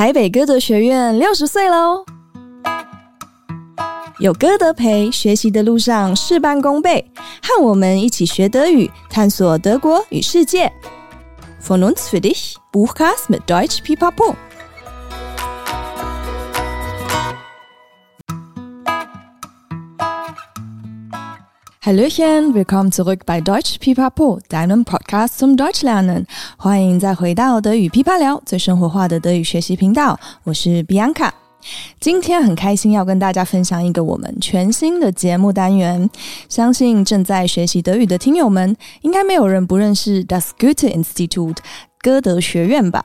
台北歌德学院六十岁喽！有歌德陪，学习的路上事半功倍，和我们一起学德语，探索德国与世界。Von uns für dich, Buchcast mit Deutsch Pipapo。Hallöchen, willkommen zurück bei Deutsch Pipapo, deinem Podcast zum Deutschlernen。欢迎再回到德语噼啪聊，最生活化的德语学习频道。我是 Bianca，今天很开心要跟大家分享一个我们全新的节目单元。相信正在学习德语的听友们，应该没有人不认识 Das Goethe Institute（ 歌德学院吧？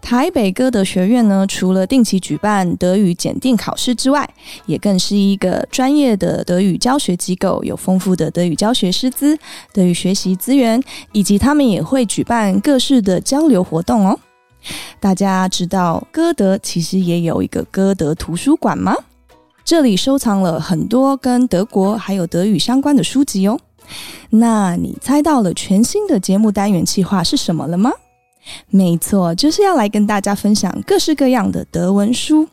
台北歌德学院呢，除了定期举办德语检定考试之外，也更是一个专业的德语教学机构，有丰富的德语教学师资、德语学习资源，以及他们也会举办各式的交流活动哦。大家知道歌德其实也有一个歌德图书馆吗？这里收藏了很多跟德国还有德语相关的书籍哦。那你猜到了全新的节目单元计划是什么了吗？没错，就是要来跟大家分享各式各样的德文书。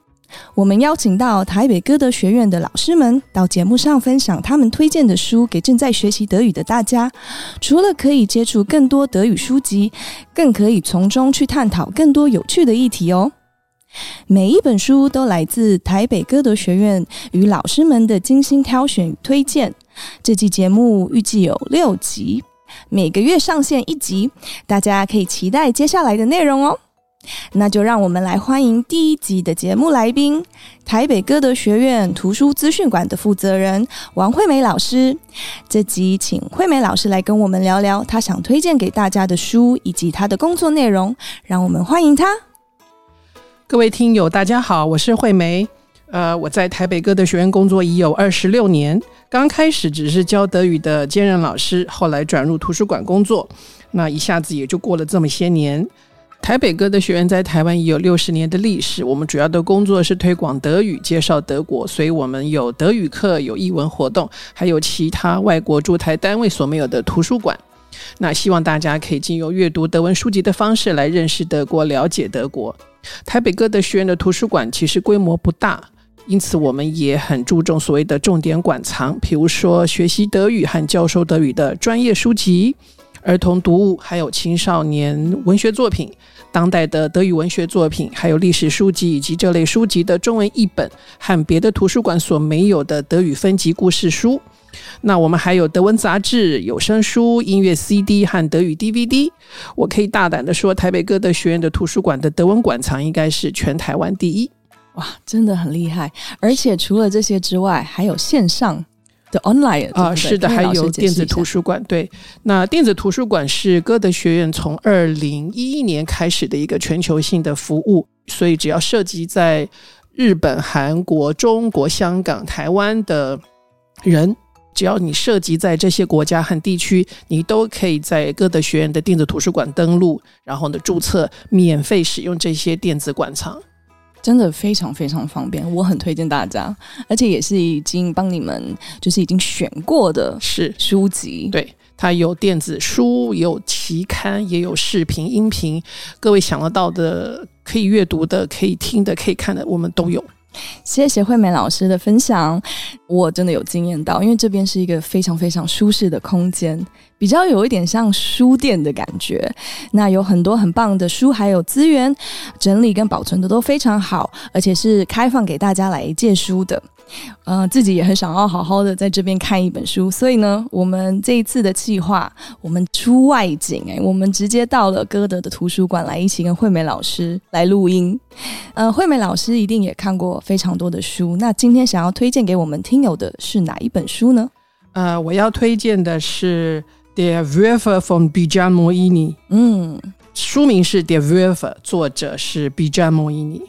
我们邀请到台北歌德学院的老师们到节目上分享他们推荐的书给正在学习德语的大家。除了可以接触更多德语书籍，更可以从中去探讨更多有趣的议题哦。每一本书都来自台北歌德学院与老师们的精心挑选与推荐。这期节目预计有六集。每个月上线一集，大家可以期待接下来的内容哦。那就让我们来欢迎第一集的节目来宾——台北歌德学院图书资讯馆的负责人王惠美老师。这集请惠美老师来跟我们聊聊她想推荐给大家的书以及她的工作内容。让我们欢迎她。各位听友，大家好，我是惠美。呃，我在台北歌德学院工作已有二十六年。刚开始只是教德语的兼任老师，后来转入图书馆工作，那一下子也就过了这么些年。台北歌德学院在台湾已有六十年的历史，我们主要的工作是推广德语，介绍德国，所以我们有德语课，有译文活动，还有其他外国驻台单位所没有的图书馆。那希望大家可以经由阅读德文书籍的方式来认识德国，了解德国。台北歌德学院的图书馆其实规模不大。因此，我们也很注重所谓的重点馆藏，比如说学习德语和教授德语的专业书籍、儿童读物，还有青少年文学作品、当代的德语文学作品，还有历史书籍以及这类书籍的中文译本和别的图书馆所没有的德语分级故事书。那我们还有德文杂志、有声书、音乐 CD 和德语 DVD。我可以大胆地说，台北歌德学院的图书馆的德文馆藏应该是全台湾第一。哇，真的很厉害！而且除了这些之外，还有线上的 online 啊，是的，还有电子图书馆。对，那电子图书馆是歌德学院从二零一一年开始的一个全球性的服务，所以只要涉及在日本、韩国、中国、香港、台湾的人，只要你涉及在这些国家和地区，你都可以在歌德学院的电子图书馆登录，然后呢注册，免费使用这些电子馆藏。真的非常非常方便，我很推荐大家，而且也是已经帮你们就是已经选过的是书籍，对，它有电子书，有期刊，也有视频、音频，各位想得到的可以阅读的、可以听的、可以看的，我们都有。谢谢惠美老师的分享，我真的有惊艳到，因为这边是一个非常非常舒适的空间，比较有一点像书店的感觉。那有很多很棒的书，还有资源整理跟保存的都非常好，而且是开放给大家来借书的。呃，自己也很想要好好的在这边看一本书，所以呢，我们这一次的计划，我们出外景，哎，我们直接到了歌德的图书馆来，一起跟惠美老师来录音。呃，惠美老师一定也看过非常多的书，那今天想要推荐给我们听友的是哪一本书呢？呃，我要推荐的是《Der Würfer von Bijan Moini》，嗯，书名是《Der Würfer》，作者是 Bijan Moini。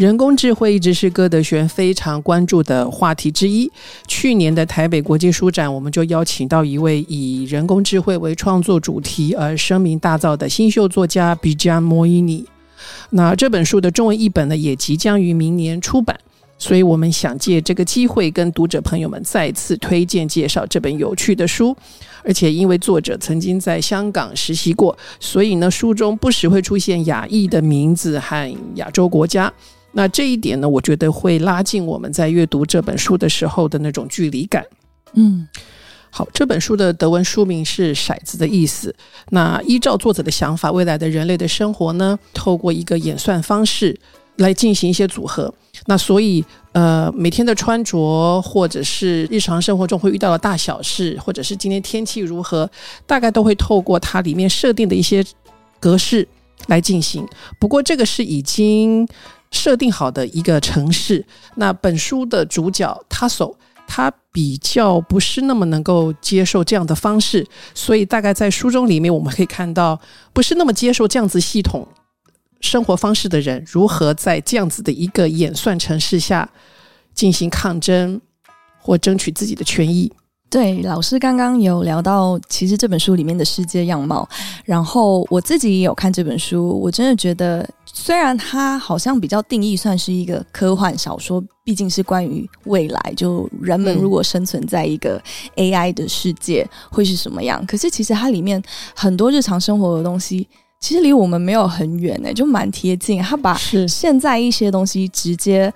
人工智慧一直是歌德学院非常关注的话题之一。去年的台北国际书展，我们就邀请到一位以人工智慧为创作主题而声名大噪的新秀作家 Bijan Moini。那这本书的中文译本呢，也即将于明年出版。所以我们想借这个机会跟读者朋友们再次推荐介绍这本有趣的书。而且因为作者曾经在香港实习过，所以呢，书中不时会出现亚裔的名字和亚洲国家。那这一点呢，我觉得会拉近我们在阅读这本书的时候的那种距离感。嗯，好，这本书的德文书名是“骰子”的意思。那依照作者的想法，未来的人类的生活呢，透过一个演算方式来进行一些组合。那所以，呃，每天的穿着，或者是日常生活中会遇到的大小事，或者是今天天气如何，大概都会透过它里面设定的一些格式来进行。不过，这个是已经设定好的一个城市。那本书的主角 Tasso，他比较不是那么能够接受这样的方式，所以大概在书中里面，我们可以看到不是那么接受这样子系统。生活方式的人如何在这样子的一个演算城市下进行抗争或争取自己的权益？对，老师刚刚有聊到，其实这本书里面的世界样貌。然后我自己也有看这本书，我真的觉得，虽然它好像比较定义算是一个科幻小说，毕竟是关于未来，就人们如果生存在一个 AI 的世界会是什么样。可是其实它里面很多日常生活的东西。其实离我们没有很远呢，就蛮贴近。它把现在一些东西直接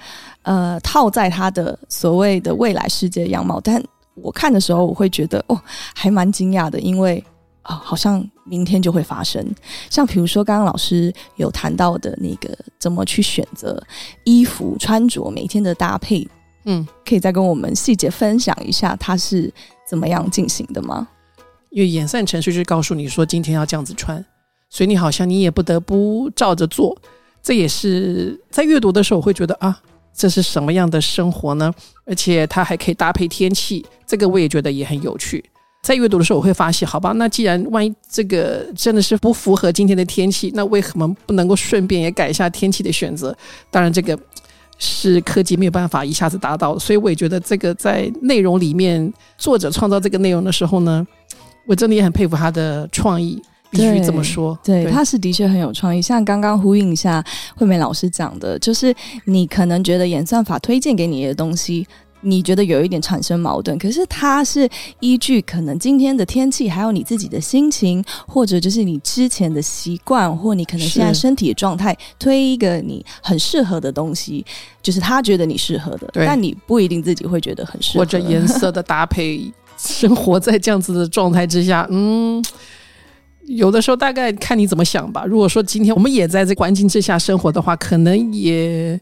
呃套在他的所谓的未来世界样貌，但我看的时候我会觉得哦，还蛮惊讶的，因为啊、哦，好像明天就会发生。像比如说刚刚老师有谈到的那个怎么去选择衣服穿着每天的搭配，嗯，可以再跟我们细节分享一下它是怎么样进行的吗？因为演算程序就是告诉你说今天要这样子穿。所以你好像你也不得不照着做，这也是在阅读的时候我会觉得啊，这是什么样的生活呢？而且它还可以搭配天气，这个我也觉得也很有趣。在阅读的时候我会发现，好吧，那既然万一这个真的是不符合今天的天气，那为什么不能够顺便也改一下天气的选择？当然，这个是科技没有办法一下子达到。所以我也觉得这个在内容里面，作者创造这个内容的时候呢，我真的也很佩服他的创意。必须这么说，对，他是的确很有创意。像刚刚呼应一下惠美老师讲的，就是你可能觉得演算法推荐给你的东西，你觉得有一点产生矛盾，可是它是依据可能今天的天气，还有你自己的心情，或者就是你之前的习惯，或你可能现在身体的状态，推一个你很适合的东西，就是他觉得你适合的，但你不一定自己会觉得很适合。或者颜色的搭配，生活在这样子的状态之下，嗯。有的时候大概看你怎么想吧。如果说今天我们也在这环境之下生活的话，可能也，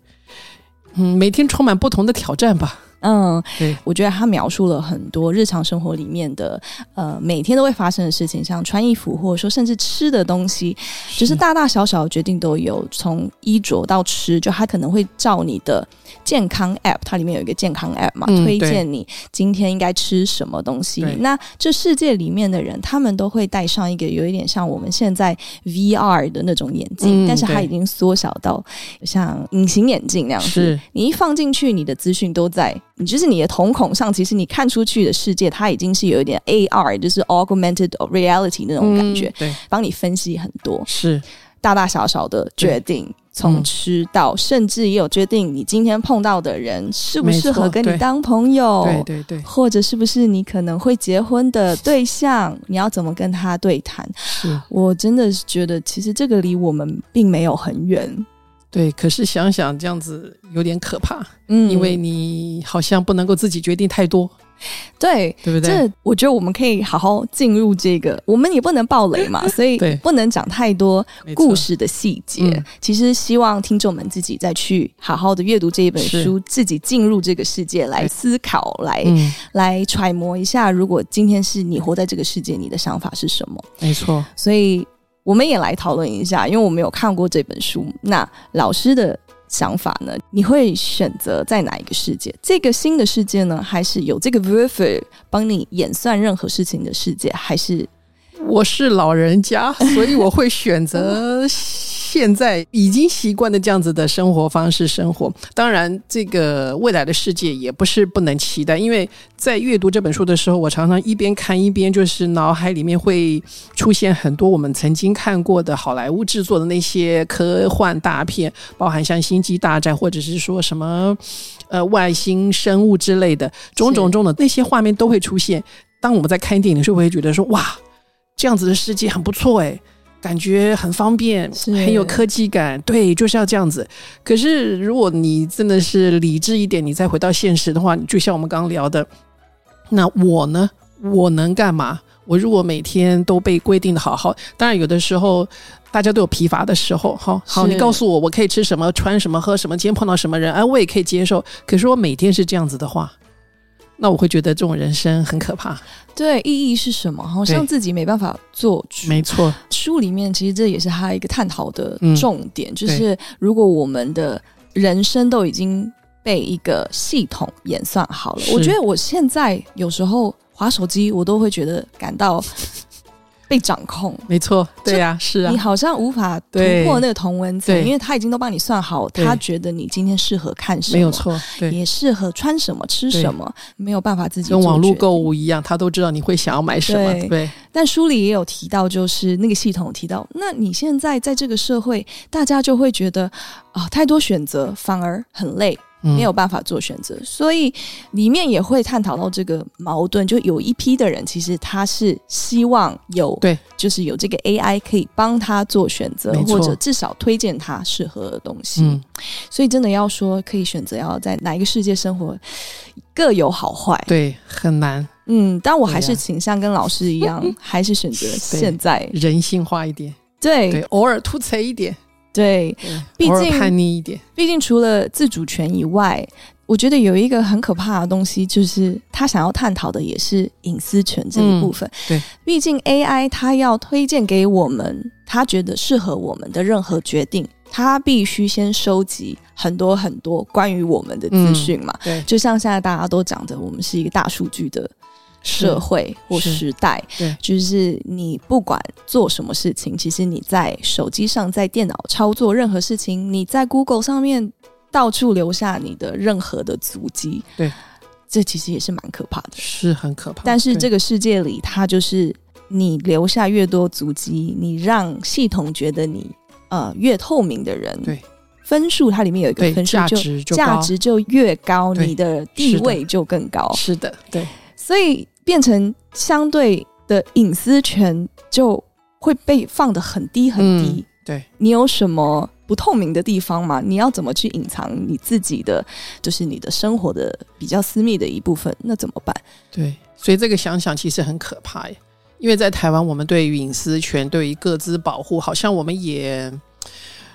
嗯，每天充满不同的挑战吧。嗯，对，我觉得他描述了很多日常生活里面的呃每天都会发生的事情，像穿衣服，或者说甚至吃的东西，就是大大小小的决定都有，从衣着到吃，就他可能会照你的健康 App，它里面有一个健康 App 嘛，嗯、推荐你今天应该吃什么东西。那这世界里面的人，他们都会戴上一个有一点像我们现在 VR 的那种眼镜，嗯、但是它已经缩小到像隐形眼镜那样子，是。你一放进去，你的资讯都在。你就是你的瞳孔上，其实你看出去的世界，它已经是有一点 AR，就是 Augmented Reality 那种感觉，嗯、对，帮你分析很多，是。大大小小的决定，从吃到，甚至也有决定你今天碰到的人适不适合跟你当朋友，对对对，或者是不是你可能会结婚的对象，你要怎么跟他对谈？是。我真的是觉得，其实这个离我们并没有很远。对，可是想想这样子有点可怕，嗯，因为你好像不能够自己决定太多，对，对不对？这我觉得我们可以好好进入这个，我们也不能暴雷嘛，所以不能讲太多故事的细节。嗯、其实希望听众们自己再去好好的阅读这一本书，自己进入这个世界来思考，来、嗯、来揣摩一下，如果今天是你活在这个世界，你的想法是什么？没错，所以。我们也来讨论一下，因为我没有看过这本书。那老师的想法呢？你会选择在哪一个世界？这个新的世界呢？还是有这个 Vivvy 帮你演算任何事情的世界？还是我是老人家，所以我会选择现在已经习惯了这样子的生活方式生活。当然，这个未来的世界也不是不能期待，因为在阅读这本书的时候，我常常一边看一边就是脑海里面会出现很多我们曾经看过的好莱坞制作的那些科幻大片，包含像《星际大战》或者是说什么呃外星生物之类的种种种的那些画面都会出现。当我们在看电影的时候，会觉得说哇，这样子的世界很不错诶。感觉很方便，很有科技感，对，就是要这样子。可是如果你真的是理智一点，你再回到现实的话，就像我们刚刚聊的，那我呢？我能干嘛？我如果每天都被规定的好好，当然有的时候大家都有疲乏的时候，好好，你告诉我我可以吃什么、穿什么、喝什么，今天碰到什么人，哎，我也可以接受。可是我每天是这样子的话。那我会觉得这种人生很可怕。对，意义是什么？好像自己没办法做主。没错，书里面其实这也是他一个探讨的重点，嗯、就是如果我们的人生都已经被一个系统演算好了，我觉得我现在有时候划手机，我都会觉得感到。被掌控，没错，对呀、啊，是啊，你好像无法突破那个同温层，因为他已经都帮你算好，他觉得你今天适合看什么，没有错，对，也适合穿什么、吃什么，没有办法自己跟网络购物一样，他都知道你会想要买什么，对。对，但书里也有提到，就是那个系统提到，那你现在在这个社会，大家就会觉得啊、哦，太多选择反而很累。没有办法做选择，所以里面也会探讨到这个矛盾。就有一批的人，其实他是希望有对，就是有这个 AI 可以帮他做选择，或者至少推荐他适合的东西。嗯，所以真的要说可以选择要在哪一个世界生活，各有好坏。对，很难。嗯，但我还是倾向跟老师一样，啊、还是选择现在人性化一点。对，对，偶尔突锤一点。对，毕竟叛逆一点。毕竟除了自主权以外，我觉得有一个很可怕的东西，就是他想要探讨的也是隐私权这一部分。嗯、对，毕竟 AI 它要推荐给我们，他觉得适合我们的任何决定，他必须先收集很多很多关于我们的资讯嘛。嗯、对，就像现在大家都讲的，我们是一个大数据的。社会或时代，对，就是你不管做什么事情，其实你在手机上、在电脑操作任何事情，你在 Google 上面到处留下你的任何的足迹，对，这其实也是蛮可怕的，是很可怕。但是这个世界里，它就是你留下越多足迹，你让系统觉得你呃越透明的人，对，分数它里面有一个分数，就价值就越高，你的地位就更高。是的，对，所以。变成相对的隐私权就会被放得很低很低。嗯、对，你有什么不透明的地方吗？你要怎么去隐藏你自己的，就是你的生活的比较私密的一部分？那怎么办？对，所以这个想想其实很可怕耶。因为在台湾，我们对于隐私权、对于各自保护，好像我们也。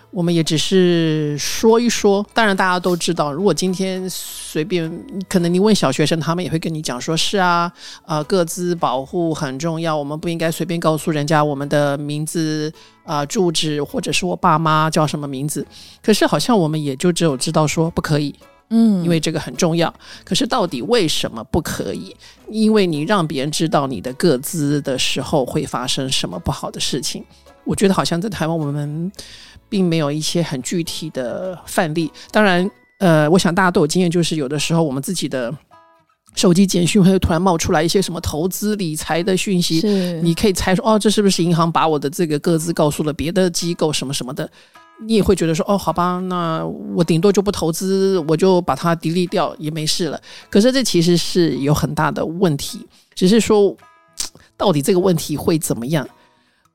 我们也只是说一说，当然大家都知道。如果今天随便，可能你问小学生，他们也会跟你讲说：“是啊，呃，各自保护很重要，我们不应该随便告诉人家我们的名字、啊、呃、住址，或者是我爸妈叫什么名字。”可是好像我们也就只有知道说不可以，嗯，因为这个很重要。可是到底为什么不可以？因为你让别人知道你的个资的时候会发生什么不好的事情。我觉得好像在台湾我们。并没有一些很具体的范例。当然，呃，我想大家都有经验，就是有的时候我们自己的手机简讯会突然冒出来一些什么投资理财的讯息，你可以猜说，哦，这是不是银行把我的这个个资告诉了别的机构什么什么的？你也会觉得说，哦，好吧，那我顶多就不投资，我就把它 delete 掉也没事了。可是这其实是有很大的问题，只是说到底这个问题会怎么样？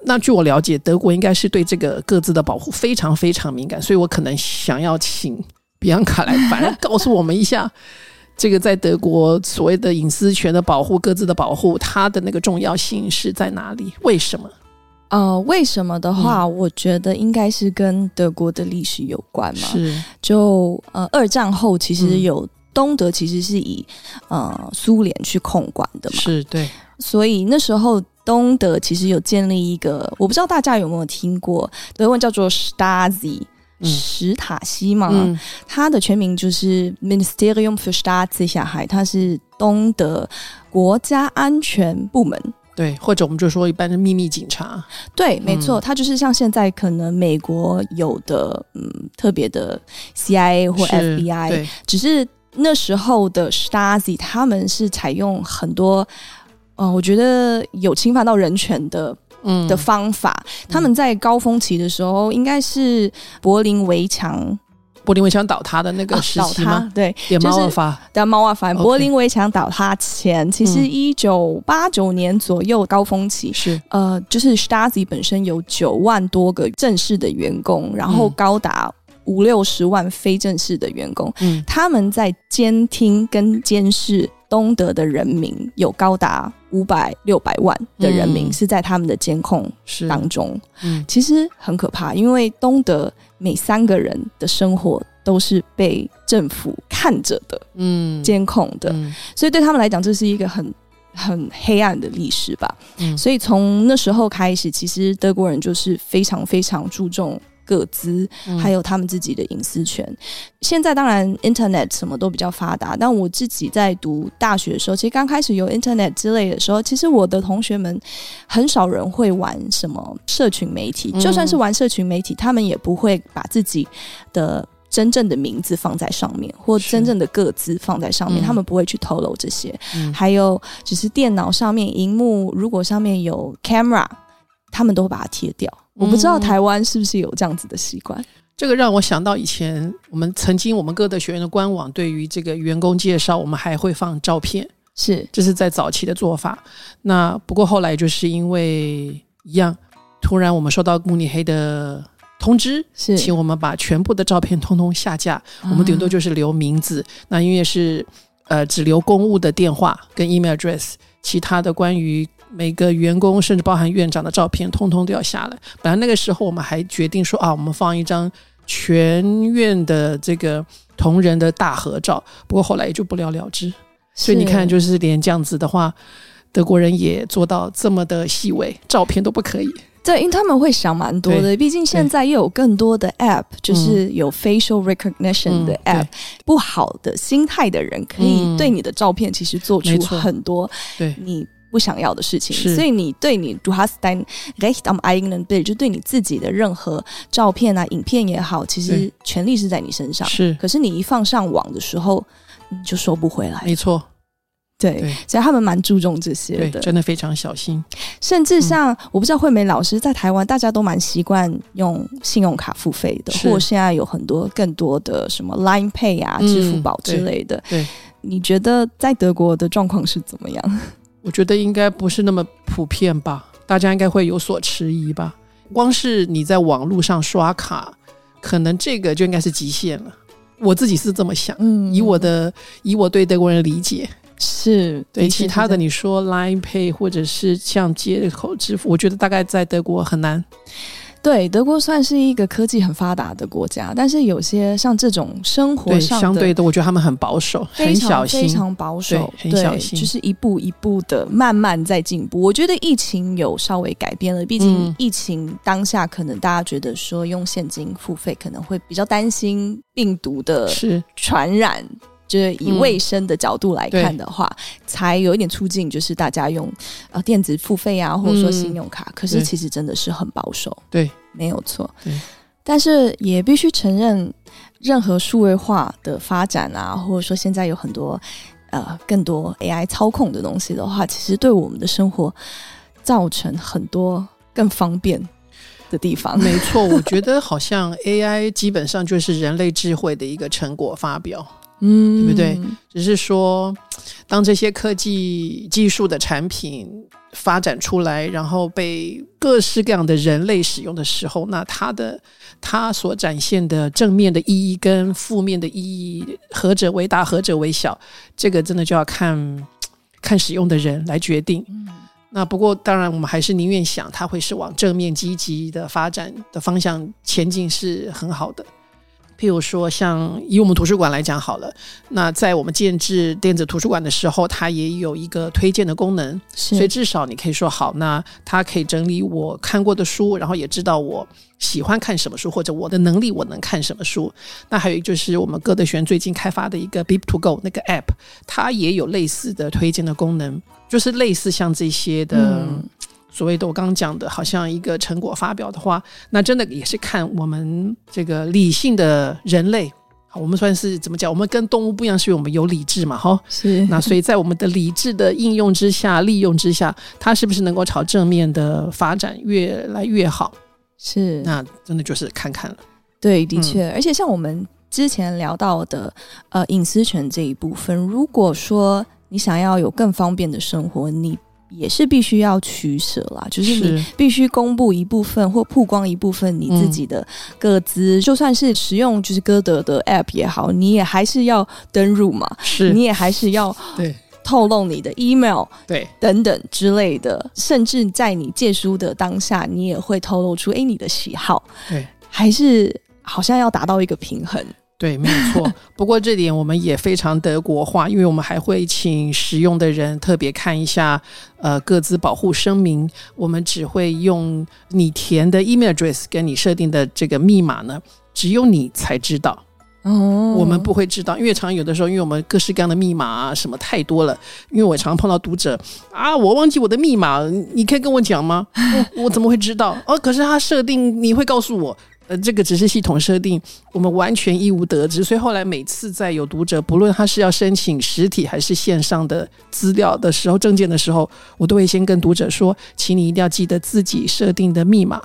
那据我了解，德国应该是对这个各自的保护非常非常敏感，所以我可能想要请比昂卡来，反正告诉我们一下，这个在德国所谓的隐私权的保护、各自的保护，它的那个重要性是在哪里？为什么？呃，为什么的话，嗯、我觉得应该是跟德国的历史有关嘛。是，就呃，二战后其实有东德，其实是以呃苏联去控管的嘛。是对，所以那时候。东德其实有建立一个，我不知道大家有没有听过，德文叫做 Stasi，史塔西嘛，嗯、它的全名就是 Ministerium für Staatssicherheit，它是东德国家安全部门，对，或者我们就说一般是秘密警察。对，没错，它就是像现在可能美国有的嗯特别的 CIA 或 FBI，对，只是那时候的 Stasi 他们是采用很多，呃，我觉得有侵犯到人权的。嗯的方法，他们在高峰期的时候，应该是柏林围墙，柏林围墙倒塌的那个时期吗？啊、对，就是猫发，对猫发。柏林围墙倒塌前，其实一九八九年左右高峰期是呃，就是 Stasi 本身有九万多个正式的员工，然后高达五六十万非正式的员工，嗯，他们在监听跟监视。东德的人民有高达五百六百万的人民是在他们的监控当中，嗯，其实很可怕，因为东德每三个人的生活都是被政府看着的，嗯，监控的，嗯，所以对他们来讲，这是一个很很黑暗的历史吧，嗯，所以从那时候开始，其实德国人就是非常非常注重。个资，还有他们自己的隐私权。嗯、现在当然，Internet 什么都比较发达。但我自己在读大学的时候，其实刚开始有 Internet 之类的时候，其实我的同学们很少人会玩什么社群媒体。嗯、就算是玩社群媒体，他们也不会把自己的真正的名字放在上面，或真正的个资放在上面。他们不会去透露这些。嗯、还有，只是电脑上面荧幕如果上面有 camera，他们都会把它贴掉。我不知道台湾是不是有这样子的习惯。这个让我想到以前我们曾经我们歌德学院的官网对于这个员工介绍，我们还会放照片，是这是在早期的做法。那不过后来就是因为一样，突然我们收到慕尼黑的通知，是请我们把全部的照片通通下架，我们顶多就是留名字。那因为是呃只留公务的电话跟 email address，其他的关于。每个员工，甚至包含院长的照片，通通都要下来。本来那个时候，我们还决定说啊，我们放一张全院的这个同仁的大合照。不过后来也就不了了之。所以你看，就是连这样子的话，德国人也做到这么的细微，照片都不可以。对，因为他们会想蛮多的。毕竟现在又有更多的 app，就是有 facial recognition 的 app，、嗯、不好的心态的人可以对你的照片其实做出很多。对你。不想要的事情，所以你对你 Du hast dein Recht am eigenen Bild，就对你自己的任何照片啊、影片也好，其实权利是在你身上。是，可是你一放上网的时候，你就收不回来。没错，对，对，所以他们蛮注重这些的，真的非常小心。甚至像、嗯、我不知道惠美老师在台湾，大家都蛮习惯用信用卡付费的，或现在有很多更多的什么 Line Pay 啊、支付宝之类的。对，对，你觉得在德国的状况是怎么样？我觉得应该不是那么普遍吧，大家应该会有所迟疑吧。光是你在网络上刷卡，可能这个就应该是极限了。我自己是这么想，嗯，以我的以我对德国人的理解，是对其他的你说 Line Pay 或者是像接口支付，我觉得大概在德国很难。对，德国算是一个科技很发达的国家，但是有些像这种生活上相对的，我觉得他们很保守，很小心，非常保守，很小心，就是一步一步的慢慢在进步。我觉得疫情有稍微改变了，毕竟疫情当下可能大家觉得说用现金付费可能会比较担心病毒的传染。就是以卫生的角度来看的话，嗯、才有一点促进，就是大家用呃电子付费啊，或者说信用卡。嗯、可是其实真的是很保守，对，没有错。对，但是也必须承认，任何数位化的发展啊，或者说现在有很多呃更多 AI 操控的东西的话，其实对我们的生活造成很多更方便的地方。没错，我觉得好像 AI 基本上就是人类智慧的一个成果发表。嗯，对不对？只是说，当这些科技技术的产品发展出来，然后被各式各样的人类使用的时候，那它的它所展现的正面的意义跟负面的意义，何者为大，何者为小，这个真的就要看看使用的人来决定。嗯，那不过当然，我们还是宁愿想它会是往正面积极的发展的方向前进，是很好的。譬如说，像以我们图书馆来讲好了，那在我们建制电子图书馆的时候，它也有一个推荐的功能，所以至少你可以说好，那它可以整理我看过的书，然后也知道我喜欢看什么书，或者我的能力我能看什么书。那还有就是我们歌德学院最近开发的一个 BIP to Go 那个 App，它也有类似的推荐的功能。就是类似像这些的。嗯所谓的我刚刚讲的，好像一个成果发表的话，那真的也是看我们这个理性的人类，好，我们算是怎么讲？我们跟动物不一样，是因为我们有理智嘛，哈。是。那所以在我们的理智的应用之下、利用之下，它是不是能够朝正面的发展越来越好？是。那真的就是看看了。对，的确，嗯、而且像我们之前聊到的，呃，隐私权这一部分，如果说你想要有更方便的生活，你。也是必须要取舍啦，就是你必须公布一部分或曝光一部分你自己的个资，嗯、就算是使用就是歌德的 App 也好，你也还是要登入嘛，是，你也还是要对。透露你的 email 对。等等之类的，甚至在你借书的当下，你也会透露出哎你的喜好，对，还是好像要达到一个平衡。对，没有错。不过这点我们也非常德国化，因为我们还会请使用的人特别看一下，呃，各自保护声明。我们只会用你填的 email address 跟你设定的这个密码呢，只有你才知道。哦，我们不会知道，因为常常有的时候，因为我们各式各样的密码啊什么太多了。因为我常常碰到读者啊，我忘记我的密码，你可以跟我讲吗？我我怎么会知道？哦，可是他设定你会告诉我。呃，这个只是系统设定，我们完全一无得知。所以后来每次在有读者，不论他是要申请实体还是线上的资料的时候，证件的时候，我都会先跟读者说，请你一定要记得自己设定的密码，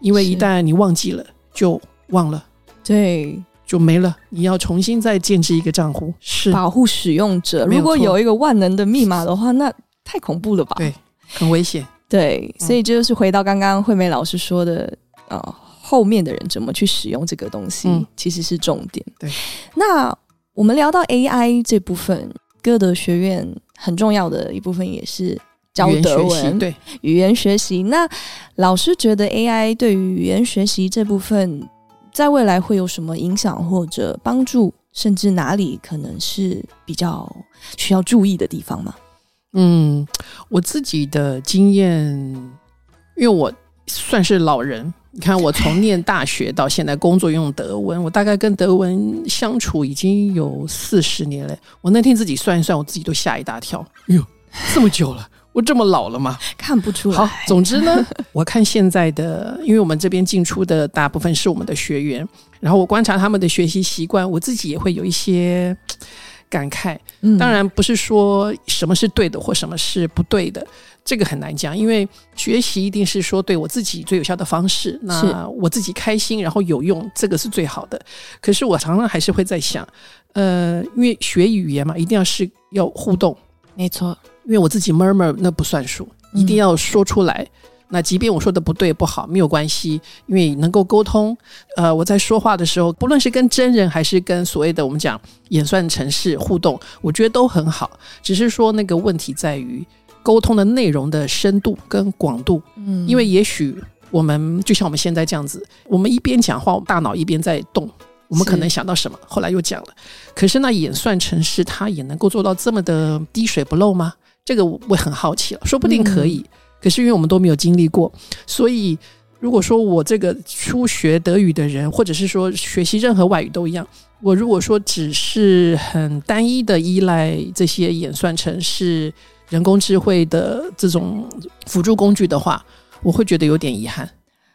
因为一旦你忘记了，就忘了，对，就没了。你要重新再建置一个账户，是保护使用者。如果有一个万能的密码的话，那太恐怖了吧？对，很危险。对，所以这就是回到刚刚惠美老师说的啊。哦后面的人怎么去使用这个东西，嗯、其实是重点。对，那我们聊到 AI 这部分，歌德学院很重要的一部分也是教德文，对语言学习。那老师觉得 AI 对于语言学习这部分，在未来会有什么影响或者帮助，甚至哪里可能是比较需要注意的地方吗？嗯，我自己的经验，因为我算是老人。你看，我从念大学到现在工作用德文，我大概跟德文相处已经有四十年了。我那天自己算一算，我自己都吓一大跳。哎呦，这么久了，我这么老了吗？看不出来。好，总之呢，我看现在的，因为我们这边进出的大部分是我们的学员，然后我观察他们的学习习惯，我自己也会有一些感慨。当然不是说什么是对的或什么是不对的。这个很难讲，因为学习一定是说对我自己最有效的方式。那我自己开心，然后有用，这个是最好的。可是我常常还是会在想，呃，因为学语言嘛，一定要是要互动，没错。因为我自己 murmur 那不算数，一定要说出来。嗯、那即便我说的不对不好，没有关系，因为能够沟通。呃，我在说话的时候，不论是跟真人还是跟所谓的我们讲演算城市互动，我觉得都很好。只是说那个问题在于。沟通的内容的深度跟广度，嗯，因为也许我们就像我们现在这样子，我们一边讲话，我们大脑一边在动，我们可能想到什么，后来又讲了。可是那演算城市，它也能够做到这么的滴水不漏吗？这个我很好奇了，说不定可以。可是因为我们都没有经历过，所以如果说我这个初学德语的人，或者是说学习任何外语都一样，我如果说只是很单一的依赖这些演算程式。人工智慧的这种辅助工具的话，我会觉得有点遗憾。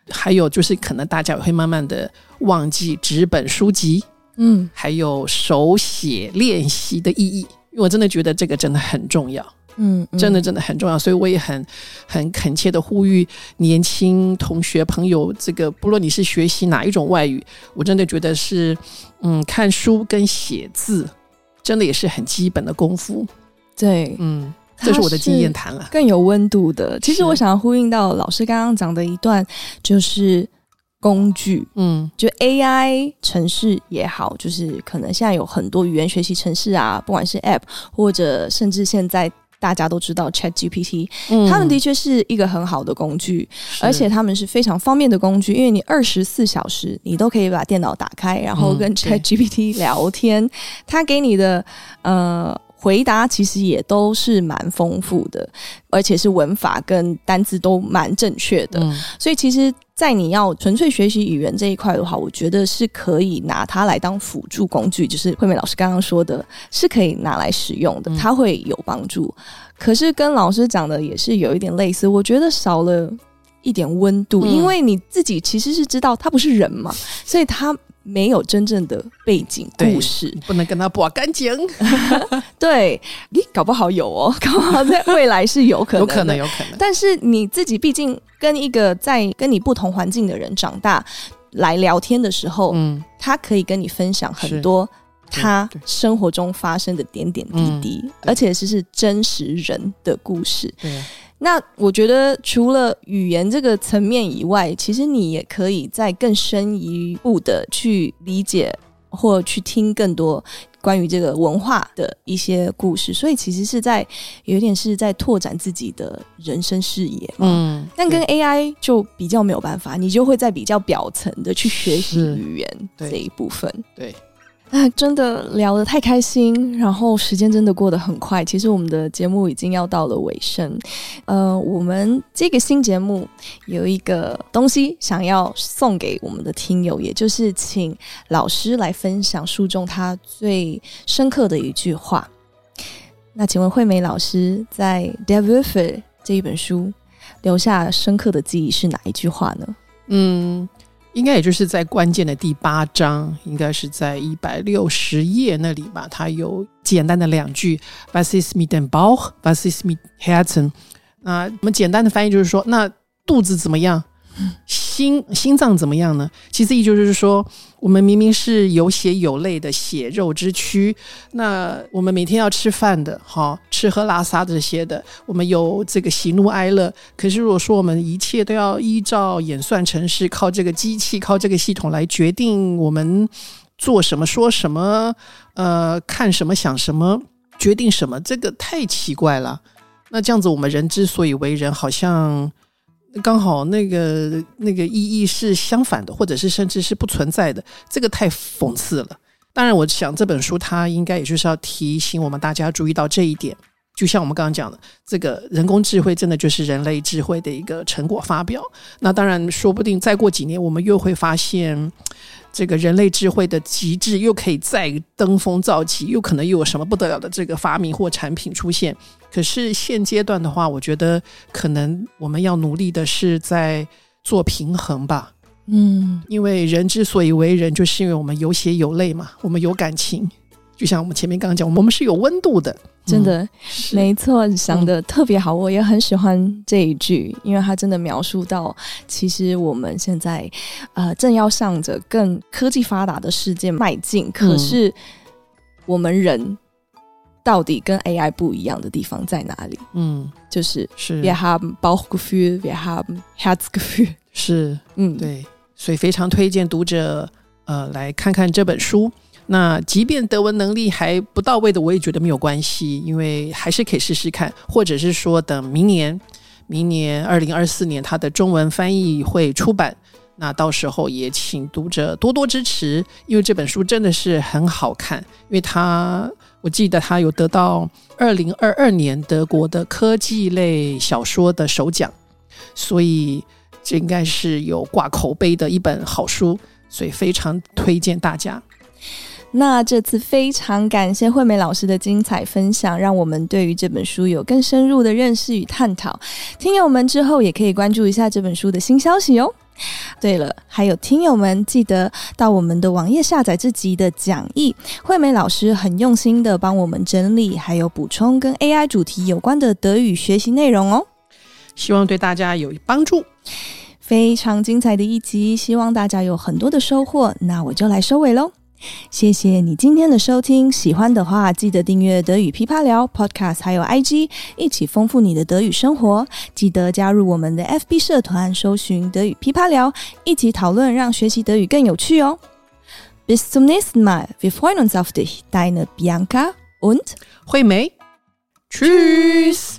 还有就是，可能大家也会慢慢的忘记纸本书籍，嗯，还有手写练习的意义。因为我真的觉得这个真的很重要，嗯，嗯，真的真的很重要。所以我也很很恳切的呼吁年轻同学朋友，这个不论你是学习哪一种外语，我真的觉得是，嗯，看书跟写字，真的也是很基本的功夫。对，嗯。这是我的经验谈了，更有温度的。其实我想要呼应到老师刚刚讲的一段，就是工具，嗯，就 AI 城市也好，就是可能现在有很多语言学习城市啊，不管是 App 或者甚至现在大家都知道 ChatGPT，嗯，他们的确是一个很好的工具，而且他们是非常方便的工具，因为你二十四小时你都可以把电脑打开，然后跟 ChatGPT 聊天，他给你的呃。回答其实也都是蛮丰富的，而且是文法跟单字都蛮正确的。嗯、所以其实，在你要纯粹学习语言这一块的话，我觉得是可以拿它来当辅助工具，就是惠美老师刚刚说的，是可以拿来使用的，它会有帮助。嗯、可是跟老师讲的也是有一点类似，我觉得少了一点温度，嗯、因为你自己其实是知道他不是人嘛，所以他。没有真正的背景故事，不能跟他拔干净。对，你搞不好有哦，搞不好在未来是有可能，有可能，有可能。但是你自己毕竟跟一个在跟你不同环境的人长大来聊天的时候，嗯，他可以跟你分享很多他生活中发生的点点滴滴，而且是是真实人的故事。对。那我觉得，除了语言这个层面以外，其实你也可以再更深一步的去理解或去听更多关于这个文化的一些故事。所以，其实是在有点是在拓展自己的人生视野。嗯，但跟 AI 就比较没有办法，你就会在比较表层的去学习语言这一部分。对。啊，真的聊得太开心，然后时间真的过得很快。其实我们的节目已经要到了尾声，呃，我们这个新节目有一个东西想要送给我们的听友，也就是请老师来分享书中他最深刻的一句话。那请问惠美老师在《Der Würfel》这一本书留下深刻的记忆是哪一句话呢？嗯。应该也就是在关键的第八章，应该是在一百六十页那里吧。它有简单的两句：“Was ist mit dem Bauch? Was ist mit Herzen？” 那我们简单的翻译就是说，那肚子怎么样？心心脏怎么样呢？其实意就是说，我们明明是有血有泪的血肉之躯，那我们每天要吃饭的，哈，吃喝拉撒这些的，我们有这个喜怒哀乐。可是如果说我们一切都要依照演算程式，靠这个机器，靠这个系统来决定我们做什么、说什么、呃，看什么、想什么、决定什么，这个太奇怪了。那这样子，我们人之所以为人，好像。刚好那个那个意义是相反的，或者是甚至是不存在的，这个太讽刺了。当然，我想这本书它应该也就是要提醒我们大家注意到这一点。就像我们刚刚讲的，这个人工智慧真的就是人类智慧的一个成果发表。那当然，说不定再过几年，我们又会发现。这个人类智慧的极致又可以再登峰造极，又可能又有什么不得了的这个发明或产品出现。可是现阶段的话，我觉得可能我们要努力的是在做平衡吧。嗯，因为人之所以为人，就是因为我们有血有泪嘛，我们有感情。就像我们前面刚刚讲，我们是有温度的。真的，嗯、没错，想的特别好，我也很喜欢这一句，因为它真的描述到，其实我们现在呃正要向着更科技发达的世界迈进，可是我们人到底跟 AI 不一样的地方在哪里？嗯，就是是。Wir haben Bauchgefühl, wir haben Herzgefühl，是，嗯，对，所以非常推荐读者呃来看看这本书。那即便德文能力还不到位的，我也觉得没有关系，因为还是可以试试看，或者是说等明年，明年二零二四年他的中文翻译会出版，那到时候也请读者多多支持，因为这本书真的是很好看，因为他我记得他有得到二零二二年德国的科技类小说的首奖，所以这应该是有挂口碑的一本好书，所以非常推荐大家。那这次非常感谢惠美老师的精彩分享，让我们对于这本书有更深入的认识与探讨。听友们之后也可以关注一下这本书的新消息哦。对了，还有听友们记得到我们的网页下载这集的讲义，惠美老师很用心的帮我们整理，还有补充跟 AI 主题有关的德语学习内容哦。希望对大家有帮助。非常精彩的一集，希望大家有很多的收获。那我就来收尾喽。谢谢你今天的收听，喜欢的话记得订阅德语噼啪聊 Podcast，还有 IG，一起丰富你的德语生活。记得加入我们的 FB 社团，搜寻德语噼啪聊，一起讨论，让学习德语更有趣哦。Bis zum nächsten Mal, wir freuen uns auf dich, deine Bianca und 惠美。Tschüss。